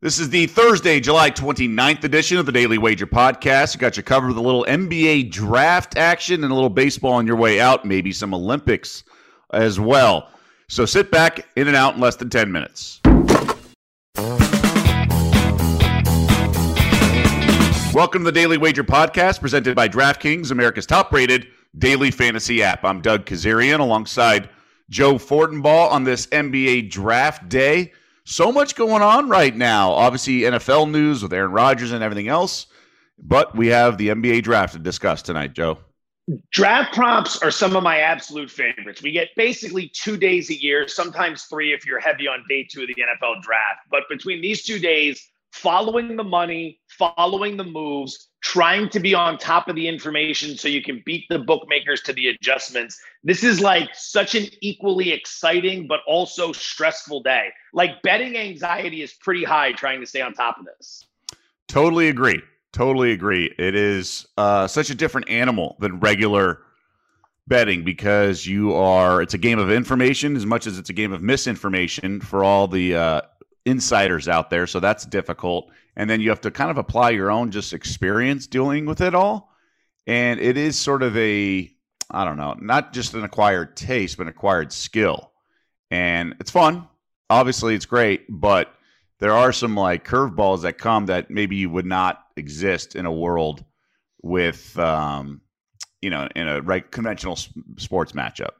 This is the Thursday, July 29th edition of the Daily Wager Podcast. I got you covered with a little NBA draft action and a little baseball on your way out, maybe some Olympics as well. So sit back, in and out in less than 10 minutes. Welcome to the Daily Wager Podcast, presented by DraftKings, America's top rated daily fantasy app. I'm Doug Kezirian alongside Joe Fortenbaugh on this NBA draft day. So much going on right now. Obviously, NFL news with Aaron Rodgers and everything else, but we have the NBA draft to discuss tonight, Joe. Draft props are some of my absolute favorites. We get basically two days a year, sometimes three if you're heavy on day two of the NFL draft. But between these two days, following the money, following the moves, trying to be on top of the information so you can beat the bookmakers to the adjustments. This is like such an equally exciting but also stressful day. Like betting anxiety is pretty high trying to stay on top of this. Totally agree. Totally agree. It is uh, such a different animal than regular betting because you are it's a game of information as much as it's a game of misinformation for all the uh, insiders out there, so that's difficult. And then you have to kind of apply your own just experience dealing with it all. And it is sort of a, I don't know, not just an acquired taste, but an acquired skill. And it's fun. Obviously, it's great, but there are some like curveballs that come that maybe you would not exist in a world with, um, you know, in a right conventional sports matchup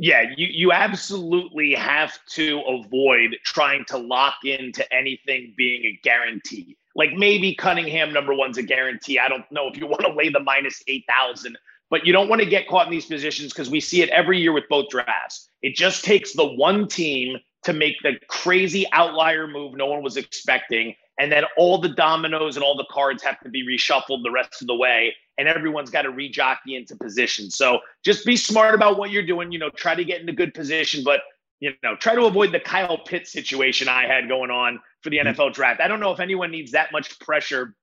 yeah, you, you absolutely have to avoid trying to lock into anything being a guarantee. Like maybe Cunningham number one's a guarantee. I don't know if you want to lay the minus 8,000, but you don't want to get caught in these positions because we see it every year with both drafts. It just takes the one team to make the crazy outlier move no one was expecting. And then all the dominoes and all the cards have to be reshuffled the rest of the way and everyone's got to rejockey into position. So just be smart about what you're doing. You know, try to get into good position, but you know, try to avoid the Kyle Pitts situation I had going on for the mm. NFL draft. I don't know if anyone needs that much pressure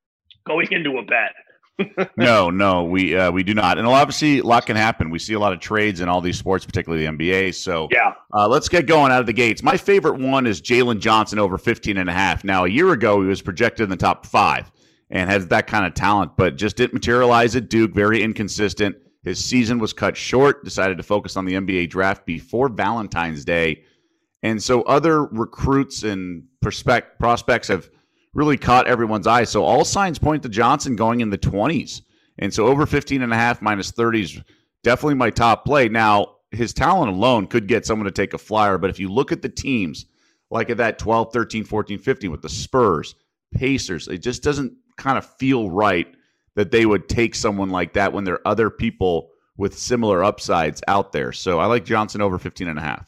going into a bet. no, no, we uh, we do not, and obviously a lot can happen. We see a lot of trades in all these sports, particularly the NBA. So yeah, uh, let's get going out of the gates. My favorite one is Jalen Johnson over 15 and a half. Now, a year ago, he was projected in the top five and has that kind of talent, but just didn't materialize at Duke. Very inconsistent. His season was cut short, decided to focus on the NBA draft before Valentine's Day. And so other recruits and prospect, prospects have really caught everyone's eye. So all signs point to Johnson going in the 20s. And so over 15 and a half minus 30s definitely my top play. Now, his talent alone could get someone to take a flyer, but if you look at the teams like at that 12, 13, 14, 15 with the Spurs, Pacers, it just doesn't kind of feel right that they would take someone like that when there are other people with similar upsides out there. So I like Johnson over 15 and a half.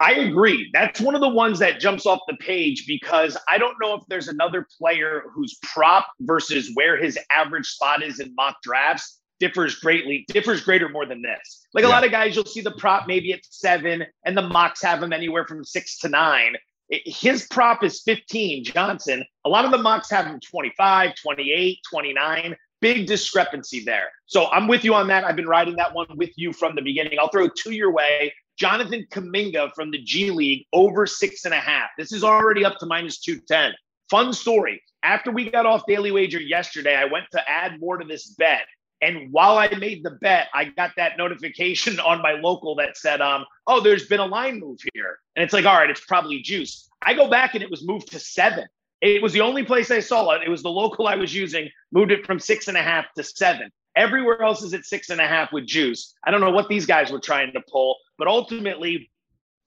I agree. That's one of the ones that jumps off the page because I don't know if there's another player whose prop versus where his average spot is in mock drafts differs greatly, differs greater more than this. Like a yeah. lot of guys, you'll see the prop maybe at seven, and the mocks have him anywhere from six to nine his prop is 15, Johnson. A lot of the mocks have him 25, 28, 29. Big discrepancy there. So I'm with you on that. I've been riding that one with you from the beginning. I'll throw two your way. Jonathan Kuminga from the G League over six and a half. This is already up to minus 210. Fun story. After we got off Daily Wager yesterday, I went to add more to this bet. And while I made the bet, I got that notification on my local that said, um, oh, there's been a line move here. And it's like, all right, it's probably juice. I go back and it was moved to seven. It was the only place I saw it. It was the local I was using, moved it from six and a half to seven. Everywhere else is at six and a half with juice. I don't know what these guys were trying to pull, but ultimately,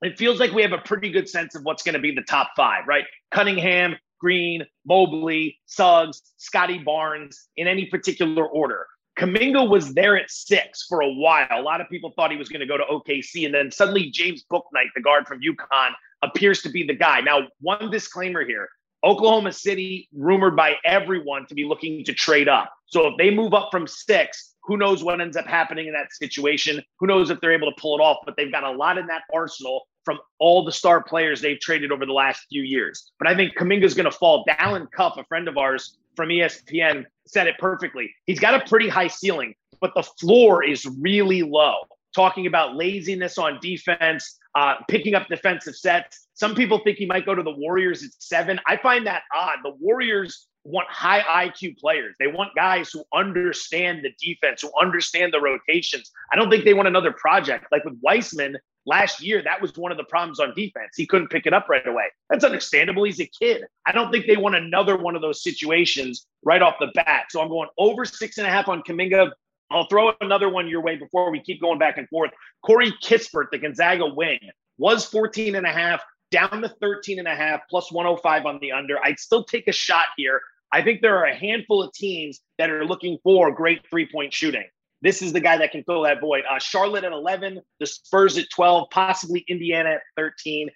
it feels like we have a pretty good sense of what's going to be the top five, right? Cunningham, Green, Mobley, Suggs, Scottie Barnes in any particular order. Kuminga was there at six for a while. A lot of people thought he was going to go to OKC. And then suddenly James Bouknight, the guard from UConn, appears to be the guy. Now, one disclaimer here Oklahoma City, rumored by everyone to be looking to trade up. So if they move up from six, who knows what ends up happening in that situation? Who knows if they're able to pull it off? But they've got a lot in that arsenal from all the star players they've traded over the last few years. But I think Kuminga's going to fall. Dalen Cuff, a friend of ours from ESPN, said it perfectly. He's got a pretty high ceiling, but the floor is really low. talking about laziness on defense, uh, picking up defensive sets. Some people think he might go to the Warriors at seven. I find that odd. The Warriors want high IQ players. They want guys who understand the defense, who understand the rotations. I don't think they want another project. Like with Wiseman last year, that was one of the problems on defense. He couldn't pick it up right away. That's understandable. He's a kid. I don't think they want another one of those situations right off the bat. So I'm going over six and a half on Kuminga. I'll throw another one your way before we keep going back and forth. Corey Kispert, the Gonzaga wing, was 14 and a half, down to 13 and a half, plus 105 on the under. I'd still take a shot here. I think there are a handful of teams that are looking for great three point shooting. This is the guy that can fill that void. Uh, Charlotte at 11, the Spurs at 12, possibly Indiana at 13.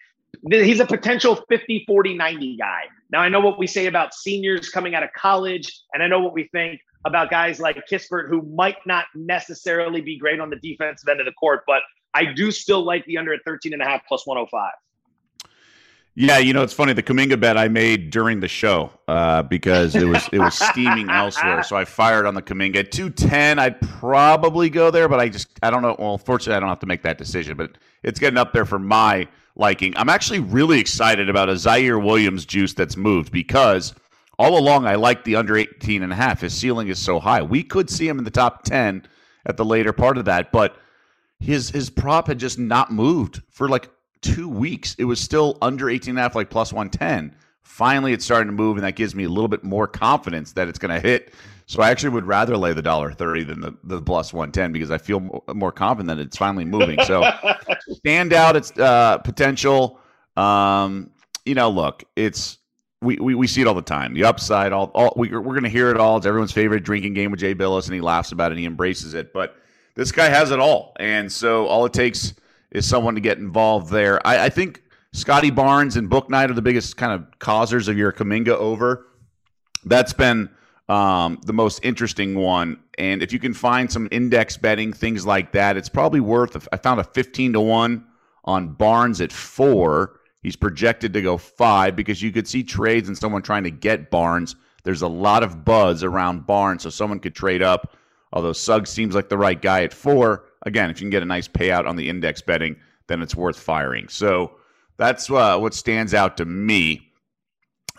He's a potential 50, 40, 90 guy. Now, I know what we say about seniors coming out of college, and I know what we think about guys like Kispert, who might not necessarily be great on the defensive end of the court, but I do still like the under at 13 and a half plus 105. Yeah, you know it's funny. The Kuminga bet I made during the show uh, because it was it was steaming elsewhere, so I fired on the Kuminga at two ten. I'd probably go there, but I just I don't know. Well, fortunately, I don't have to make that decision, but it's getting up there for my liking. I'm actually really excited about a Ziaire Williams juice that's moved because all along I like the under 18 and a half. His ceiling is so high. We could see him in the top 10 at the later part of that, but his his prop had just not moved for like two weeks. It was still under 18 and a half, like plus 110. Finally, it's starting to move, and that gives me a little bit more confidence that it's going to hit. So I actually would rather lay the dollar thirty than the, the plus one ten because I feel more confident that it's finally moving. So stand out its uh, potential. Um, you know, look, it's we, we, we see it all the time. The upside, all, all we, we're going to hear it all. It's everyone's favorite drinking game with Jay Bilas, and he laughs about it and he embraces it. But this guy has it all, and so all it takes is someone to get involved there. I, I think Scottie Barnes and Bouknight are the biggest kind of causers of your Kuminga over. That's been um, the most interesting one. And if you can find some index betting, things like that, it's probably worth. I found a 15 to 1 on Barnes at four. He's projected to go five because you could see trades and someone trying to get Barnes. There's a lot of buzz around Barnes, so someone could trade up. Although Suggs seems like the right guy at four. Again, if you can get a nice payout on the index betting, then it's worth firing. So that's uh, what stands out to me.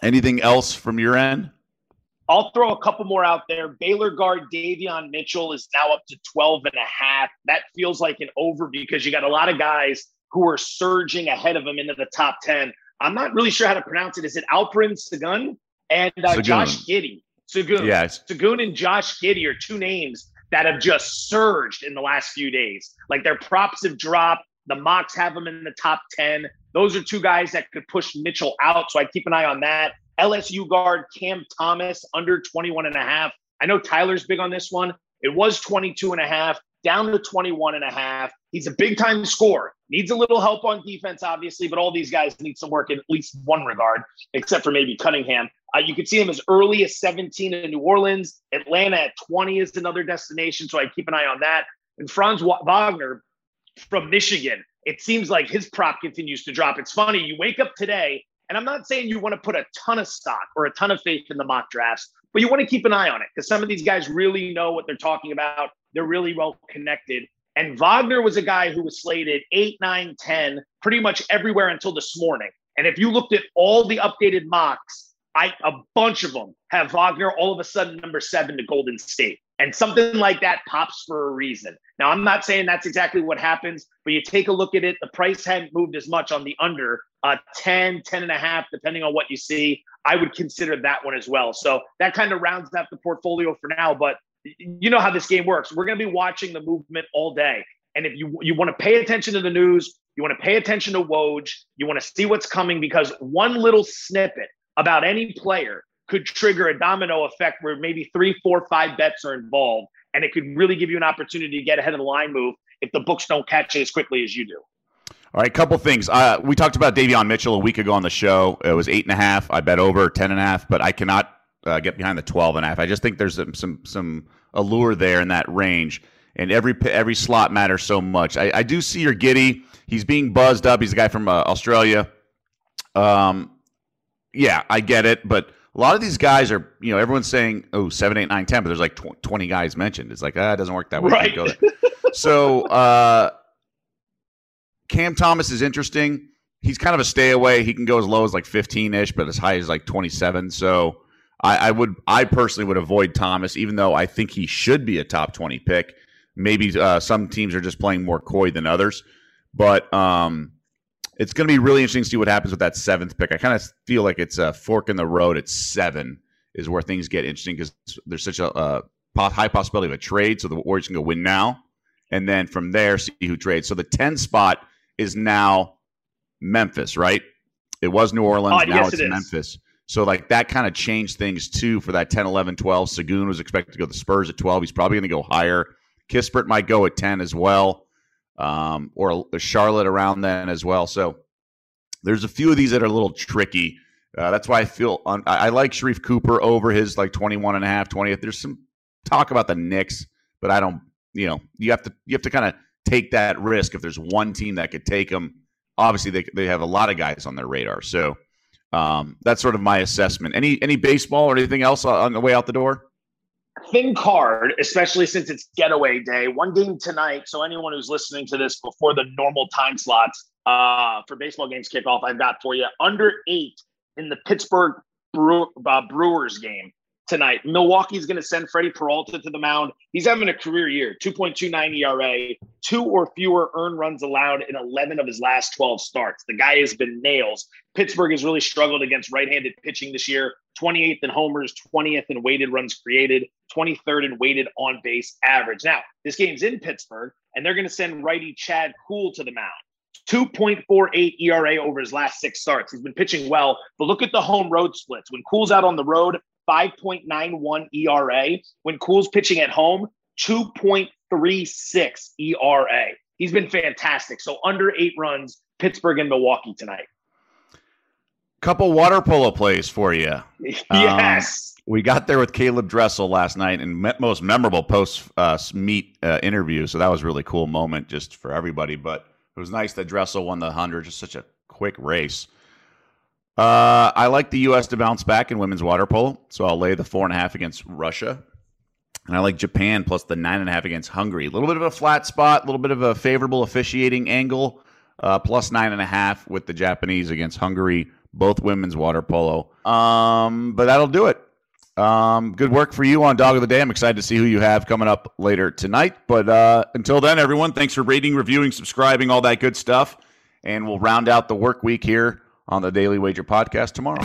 Anything else from your end? I'll throw a couple more out there. Baylor guard Davion Mitchell is now up to 12 and a half. That feels like an over because you got a lot of guys who are surging ahead of him into the top 10. I'm not really sure how to pronounce it. Is it Alperen Sengun and uh, Josh Giddey? Sengun. Yes. Sengun and Josh Giddey are two names that have just surged in the last few days. Like their props have dropped. The mocks have them in the top 10. Those are two guys that could push Mitchell out. So I'd keep an eye on that. LSU guard Cam Thomas under 21 and a half. I know Tyler's big on this one. It was 22 and a half, down to 21 and a half. He's a big time scorer. Needs a little help on defense, obviously, but all these guys need some work in at least one regard, except for maybe Cunningham. Uh, you could see him as early as 17 in New Orleans. Atlanta at 20 is another destination, so I keep an eye on that. And Franz Wagner from Michigan, it seems like his prop continues to drop. It's funny. You wake up today, and I'm not saying you want to put a ton of stock or a ton of faith in the mock drafts, but you want to keep an eye on it because some of these guys really know what they're talking about. They're really well connected. And Wagner was a guy who was slated 8, 9, 10, pretty much everywhere until this morning. And if you looked at all the updated mocks, I a bunch of them have Wagner all of a sudden number seven to Golden State. And something like that pops for a reason. Now, I'm not saying that's exactly what happens, but you take a look at it. The price hadn't moved as much on the under uh, 10, 10 and a half, depending on what you see. I would consider that one as well. So that kind of rounds out the portfolio for now. But you know how this game works. We're going to be watching the movement all day. And if you you want to pay attention to the news, you want to pay attention to Woj, you want to see what's coming because one little snippet about any player could trigger a domino effect where maybe three, four, five bets are involved, and it could really give you an opportunity to get ahead of the line move if the books don't catch it as quickly as you do. All right, couple things. Uh, we talked about Davion Mitchell a week ago on the show. It was eight and a half. I bet over ten and a half, but I cannot uh, get behind the 12 and a half. I just think there's some some, some allure there in that range, and every every slot matters so much. I, I do see your Giddey. He's being buzzed up. He's a guy from uh, Australia. Um, yeah, I get it, but a lot of these guys are, you know, everyone's saying, oh, seven, eight, nine, ten, but there's like tw- 20 guys mentioned. It's like, ah, it doesn't work that way. Right. so uh, Cam Thomas is interesting. He's kind of a stay away. He can go as low as like 15 ish, but as high as like 27. So I, I, would, I personally would avoid Thomas, even though I think he should be a top 20 pick. Maybe uh, some teams are just playing more coy than others, but um, it's going to be really interesting to see what happens with that seventh pick. I kind of feel like it's a fork in the road at seven is where things get interesting because there's such a, a high possibility of a trade. So the Warriors can go win now, and then from there see who trades. So the 10 spot is now Memphis, right? It was New Orleans. Oh, now yes, it's it Memphis. So like that kind of changed things too for that 10, 11, 12. Sengun was expected to go to the Spurs at 12. He's probably going to go higher. Kispert might go at 10 as well, um, or Charlotte around then as well. So there's a few of these that are a little tricky. Uh, that's why I feel un- I, like Sharife Cooper over his like 21 and a half, 20th. There's some talk about the Knicks, but I don't, you know, you have to you have to kind of take that risk if there's one team that could take them. Obviously, they they have a lot of guys on their radar, so um, that's sort of my assessment. Any any baseball or anything else on the way out the door? Thin card, especially since it's getaway day. One game tonight. So anyone who's listening to this before the normal time slots uh, for baseball games kickoff, I've got for you under eight in the Pittsburgh Brew, uh, Brewers game tonight. Milwaukee's going to send Freddie Peralta to the mound. He's having a career year 2.29 ERA, two or fewer earned runs allowed in 11 of his last 12 starts. The guy has been nails. Pittsburgh has really struggled against right handed pitching this year 28th in homers, 20th in weighted runs created, 23rd in weighted on base average. Now, this game's in Pittsburgh, and they're going to send righty Chad Kuhl to the mound. 2.48 ERA over his last six starts. He's been pitching well, but look at the home road splits. When Kuhl's out on the road, 5.91 ERA. When Kuhl's pitching at home, 2.36 ERA. He's been fantastic. So under eight runs, Pittsburgh and Milwaukee tonight. Couple water polo plays for you. yes. Um, we got there with Caeleb Dressel last night and most memorable post uh, meet uh, interview. So that was really cool moment just for everybody. But it was nice that Dressel won the 100, just such a quick race. Uh, I like the U.S. to bounce back in women's water polo, so I'll lay the four and a half against Russia. And I like Japan plus the nine and a half against Hungary. A little bit of a flat spot, a little bit of a favorable officiating angle, uh, plus nine and a half with the Japanese against Hungary, both women's water polo. Um, but that'll do it. Um, good work for you on Dog of the Day. I'm excited to see who you have coming up later tonight. But uh, until then, everyone, thanks for rating, reviewing, subscribing, all that good stuff. And we'll round out the work week here on the Daily Wager podcast tomorrow.